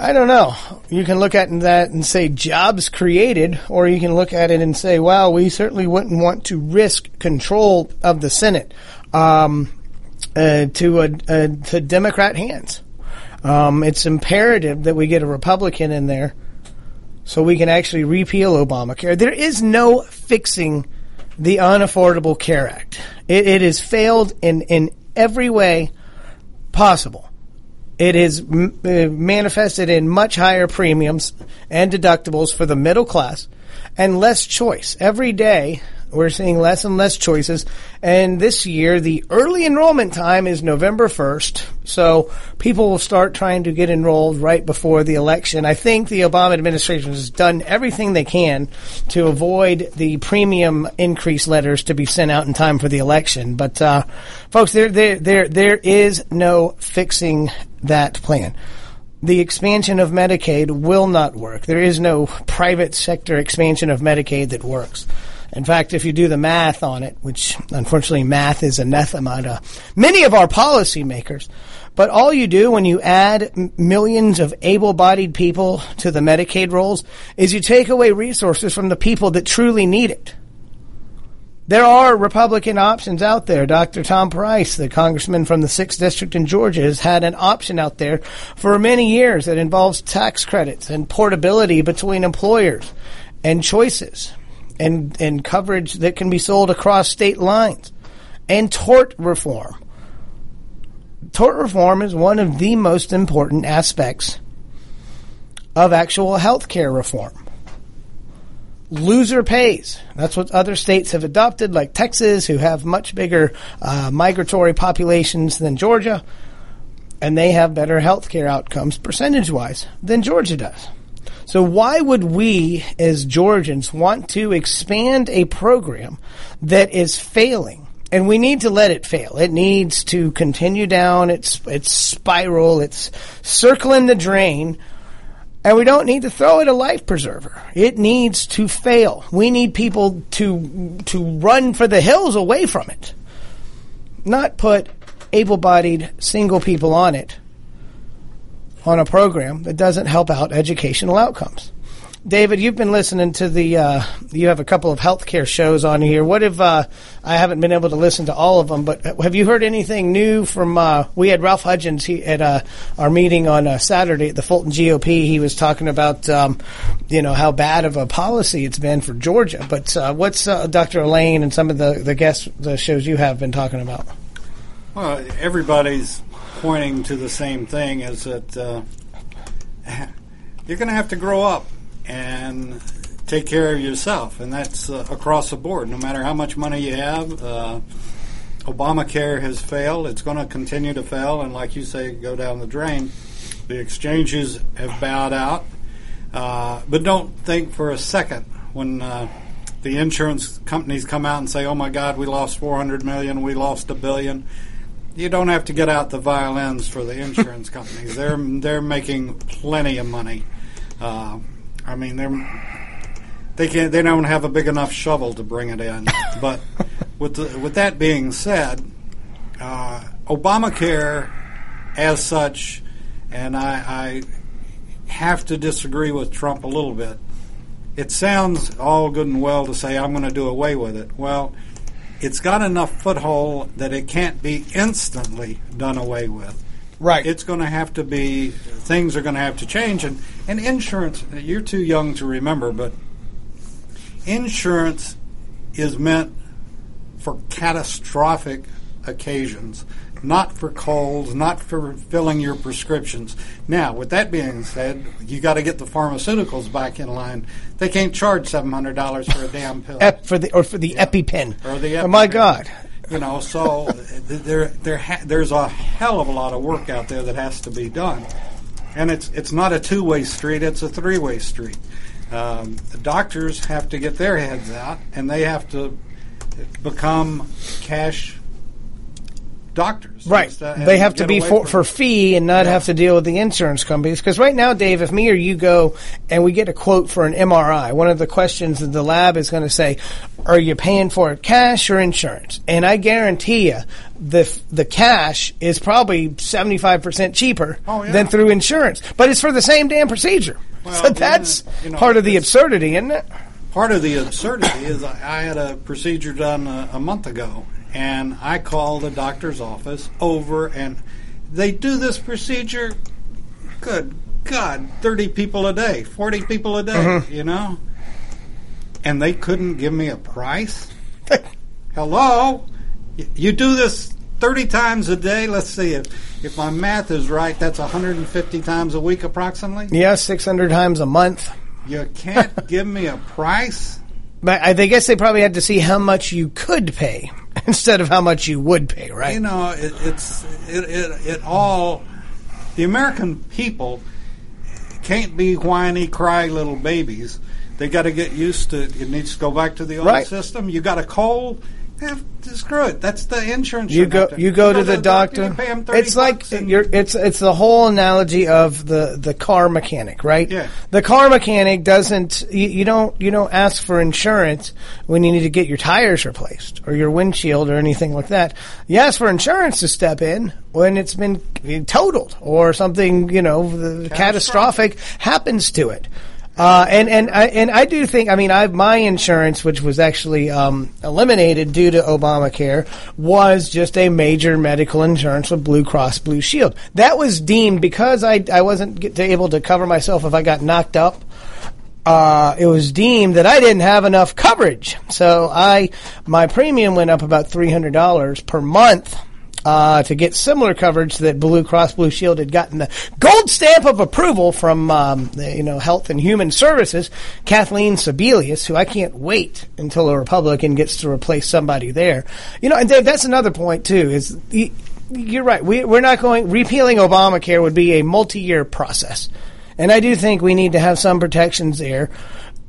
I don't know. You can look at that and say jobs created, or you can look at it and say, well, we certainly wouldn't want to risk control of the Senate um, uh, to a, a, to Democrat hands. Um, it's imperative that we get a Republican in there so we can actually repeal Obamacare. There is no fixing the Unaffordable Care Act. It, it has failed in, in every way possible. It is m- uh, manifested in much higher premiums and deductibles for the middle class and less choice. Every day, we're seeing less and less choices. And this year, the early enrollment time is November 1st. So people will start trying to get enrolled right before the election. I think the Obama administration has done everything they can to avoid the premium increase letters to be sent out in time for the election. But, uh, folks, there, there, there, there is no fixing that plan the expansion of Medicaid will not work. There is no private sector expansion of Medicaid that works. In fact, if you do the math on it, which unfortunately math is anathema to many of our policymakers, but all you do when you add m- millions of able-bodied people to the Medicaid rolls is you take away resources from the people that truly need it. There are Republican options out there. Dr. Tom Price, the congressman from the 6th District in Georgia, has had an option out there for many years that involves tax credits and portability between employers and choices and, and coverage that can be sold across state lines and tort reform. Tort reform is one of the most important aspects of actual health care reform. Loser pays. That's what other states have adopted, like Texas, who have much bigger uh, migratory populations than Georgia, and they have better health care outcomes percentage wise than Georgia does. So why would we as Georgians want to expand a program that is failing? And we need to let it fail. It needs to continue down its its spiral. It's circling the drain. And we don't need to throw it a life preserver. It needs to fail. We need people to to run for the hills away from it. Not put able-bodied single people on it on a program that doesn't help out educational outcomes. David, you've been listening to the. Uh, you have a couple of healthcare shows on here. What if uh, I haven't been able to listen to all of them? But have you heard anything new from? Uh, we had Ralph Hudgens he, at uh, our meeting on uh, Saturday at the Fulton GOP. He was talking about um, you know how bad of a policy it's been for Georgia. But uh, what's Dr. Elaine and some of the the guests the shows you have been talking about? Well, everybody's pointing to the same thing: is that you're going to have to grow up and take care of yourself, and that's uh, across the board. No matter how much money you have, uh, Obamacare has failed. It's going to continue to fail, and like you say, go down the drain. The exchanges have bowed out, uh, but don't think for a second when uh, the insurance companies come out and say, "Oh my God, we lost 400 million, we lost a billion. You don't have to get out the violins for the insurance companies. They're they're making plenty of money. I mean, they're they can they don't have a big enough shovel to bring it in. but with the, with that being said, uh, Obamacare, as such, and I, I have to disagree with Trump a little bit. It sounds all good and well to say I'm going to do away with it. Well, it's got enough foothold that it can't be instantly done away with. Right. It's going to have to be, things are going to have to change. And, and insurance, you're too young to remember, but insurance is meant for catastrophic occasions, not for colds, not for filling your prescriptions. Now, with that being said, you got to get the pharmaceuticals back in line. They can't charge seven hundred dollars for a damn pill. Ep, for the or for the yeah. EpiPen. Or the EpiPen. Oh my God. You know, so there there ha- there's a hell of a lot of work out there that has to be done, and it's it's not a two way street; it's a three way street. Um, the doctors have to get their heads out, and they have to become cash doctors. Right. they have to be for, for fee and not yeah. have to deal with the insurance companies. Because right now, Dave, if me or you go and we get a quote for an MRI, one of the questions that the lab is going to say, are you paying for it cash or insurance? And I guarantee you, the the cash is probably 75% cheaper oh, yeah. than through insurance. But it's for the same damn procedure. Well, so that's you know, part of the absurdity, isn't it? Part of the absurdity is I, I had a procedure done a, a month ago, and I called the doctor's office over, and they do this procedure. Good God, thirty people a day, forty people a day, mm-hmm. you know, and they couldn't give me a price. Hello, you do this thirty times a day. Let's see if if my math is right. That's one hundred and fifty times a week, approximately. Yeah, six hundred times a month. You can't give me a price. But I guess they probably had to see how much you could pay instead of how much you would pay, right? You know, it, it's it, it, it all. The American people can't be whiny, cry little babies. They got to get used to. It needs to go back to the old right. system. You got a cold have, screw it. That's the insurance. You go. You go, to, the, the doctor. doctor it's like you're. It's it's the whole analogy of the the car mechanic, right? Yeah. The car mechanic doesn't. You, you don't. You don't ask for insurance when you need to get your tires replaced or your windshield or anything like that. You ask for insurance to step in when it's been totaled or something. You know, catastrophic, catastrophic happens to it. Uh, and and I, and I do think I mean I my insurance, which was actually um, eliminated due to Obamacare, was just a major medical insurance with Blue Cross Blue Shield. That was deemed because I I wasn't able to cover myself if I got knocked up. Uh, it was deemed that I didn't have enough coverage, so I my premium went up about three hundred dollars per month uh, to get similar coverage that Blue Cross Blue Shield had gotten the gold stamp of approval from um, the, you know Health and Human Services, Kathleen Sebelius, who I can't wait until a Republican gets to replace somebody there. You know, and Dave, that's another point too. Is you're right. We, we're not going repealing Obamacare would be a multi-year process. And I do think we need to have some protections there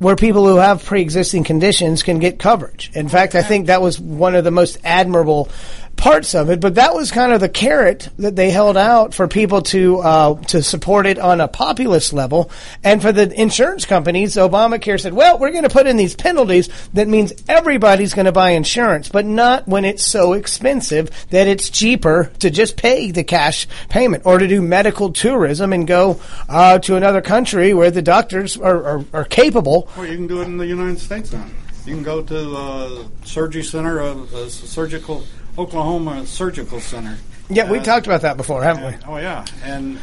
where people who have pre-existing conditions can get coverage. In fact, I think that was one of the most admirable parts of it, but that was kind of the carrot that they held out for people to uh, to support it on a populist level, and for the insurance companies, Obamacare said, "Well, we're going to put in these penalties that means everybody's going to buy insurance, but not when it's so expensive that it's cheaper to just pay the cash payment or to do medical tourism and go uh, to another country where the doctors are, are, are capable." Or you can do it in the United States now. You can go to uh, surgery center, a, a surgical Oklahoma Surgical Center. Yeah, we uh, talked about that before, haven't we? Oh yeah, and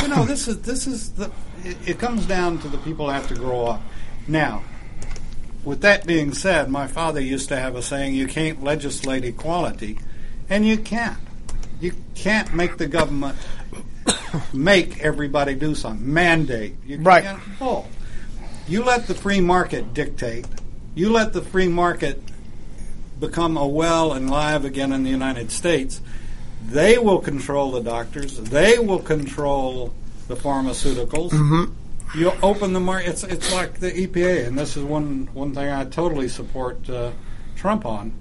you know this is this is the it, it comes down to the people have to grow up. Now, with that being said, my father used to have a saying: "You can't legislate equality," and you can't. You can't make the government make everybody do something. Mandate. You right. Can't, oh, you let the free market dictate. You let the free market become a well and live again in the United States, they will control the doctors. They will control the pharmaceuticals. Mm-hmm. You open the market. It's it's like the EPA, and this is one one thing I totally support uh, Trump on.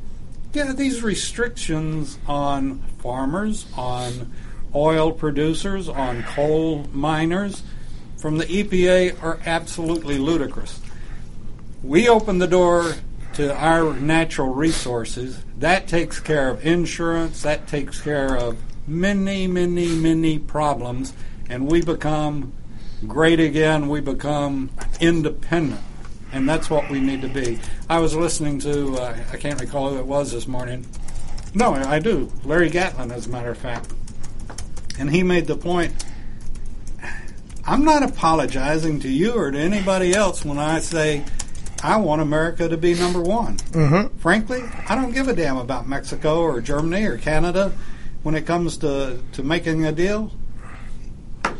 Yeah, these restrictions on farmers, on oil producers, on coal miners from the EPA are absolutely ludicrous. We open the door to our natural resources. That takes care of insurance, that takes care of many, many, many problems, and we become great again. We become independent. And that's what we need to be. I was listening to, uh, I can't recall who it was this morning. No, I do. Larry Gatlin, as a matter of fact. And he made the point I'm not apologizing to you or to anybody else when I say I want America to be number one. Mm-hmm. Frankly, I don't give a damn about Mexico or Germany or Canada when it comes to, to making a deal.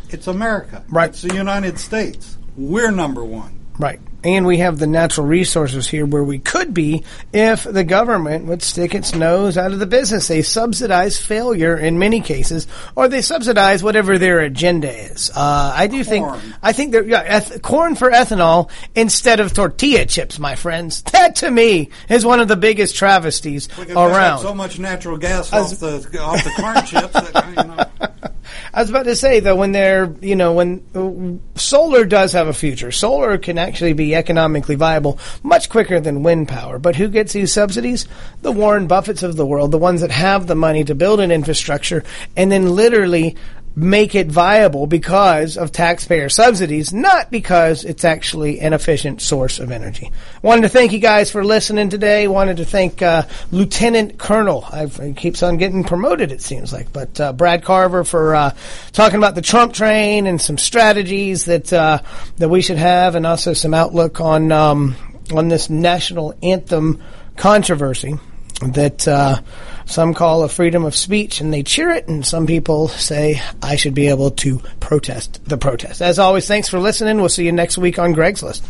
It's America. Right. It's the United States. We're number one. Right and we have the natural resources here where we could be if the government would stick its nose out of the business. They subsidize failure in many cases, or they subsidize whatever their agenda is. Uh, I do corn. think I think that yeah, eth- corn for ethanol instead of tortilla chips, my friends. That to me is one of the biggest travesties around. So much natural gas off the off the corn chips. That, you know. I was about to say though, when they're you know when uh, solar does have a future, solar can actually be economically viable much quicker than wind power. But who gets these subsidies? The Warren Buffetts of the world, the ones that have the money to build an infrastructure and then literally make it viable because of taxpayer subsidies, not because it's actually an efficient source of energy. Wanted to thank you guys for listening today. Wanted to thank uh, Lieutenant Colonel. I've, he keeps on getting promoted, it seems like, but uh, Brad Carver for uh, talking about the Trump train and some strategies that uh, that we should have, and also some outlook on um, on this national anthem controversy that uh, some call a freedom of speech and they cheer it, and some people say I should be able to protest the protest. As always, thanks for listening. We'll see you next week on Greg's List.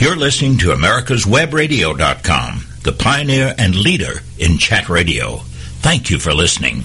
You're listening to America'sWebRadio.com, the pioneer and leader in chat radio. Thank you for listening.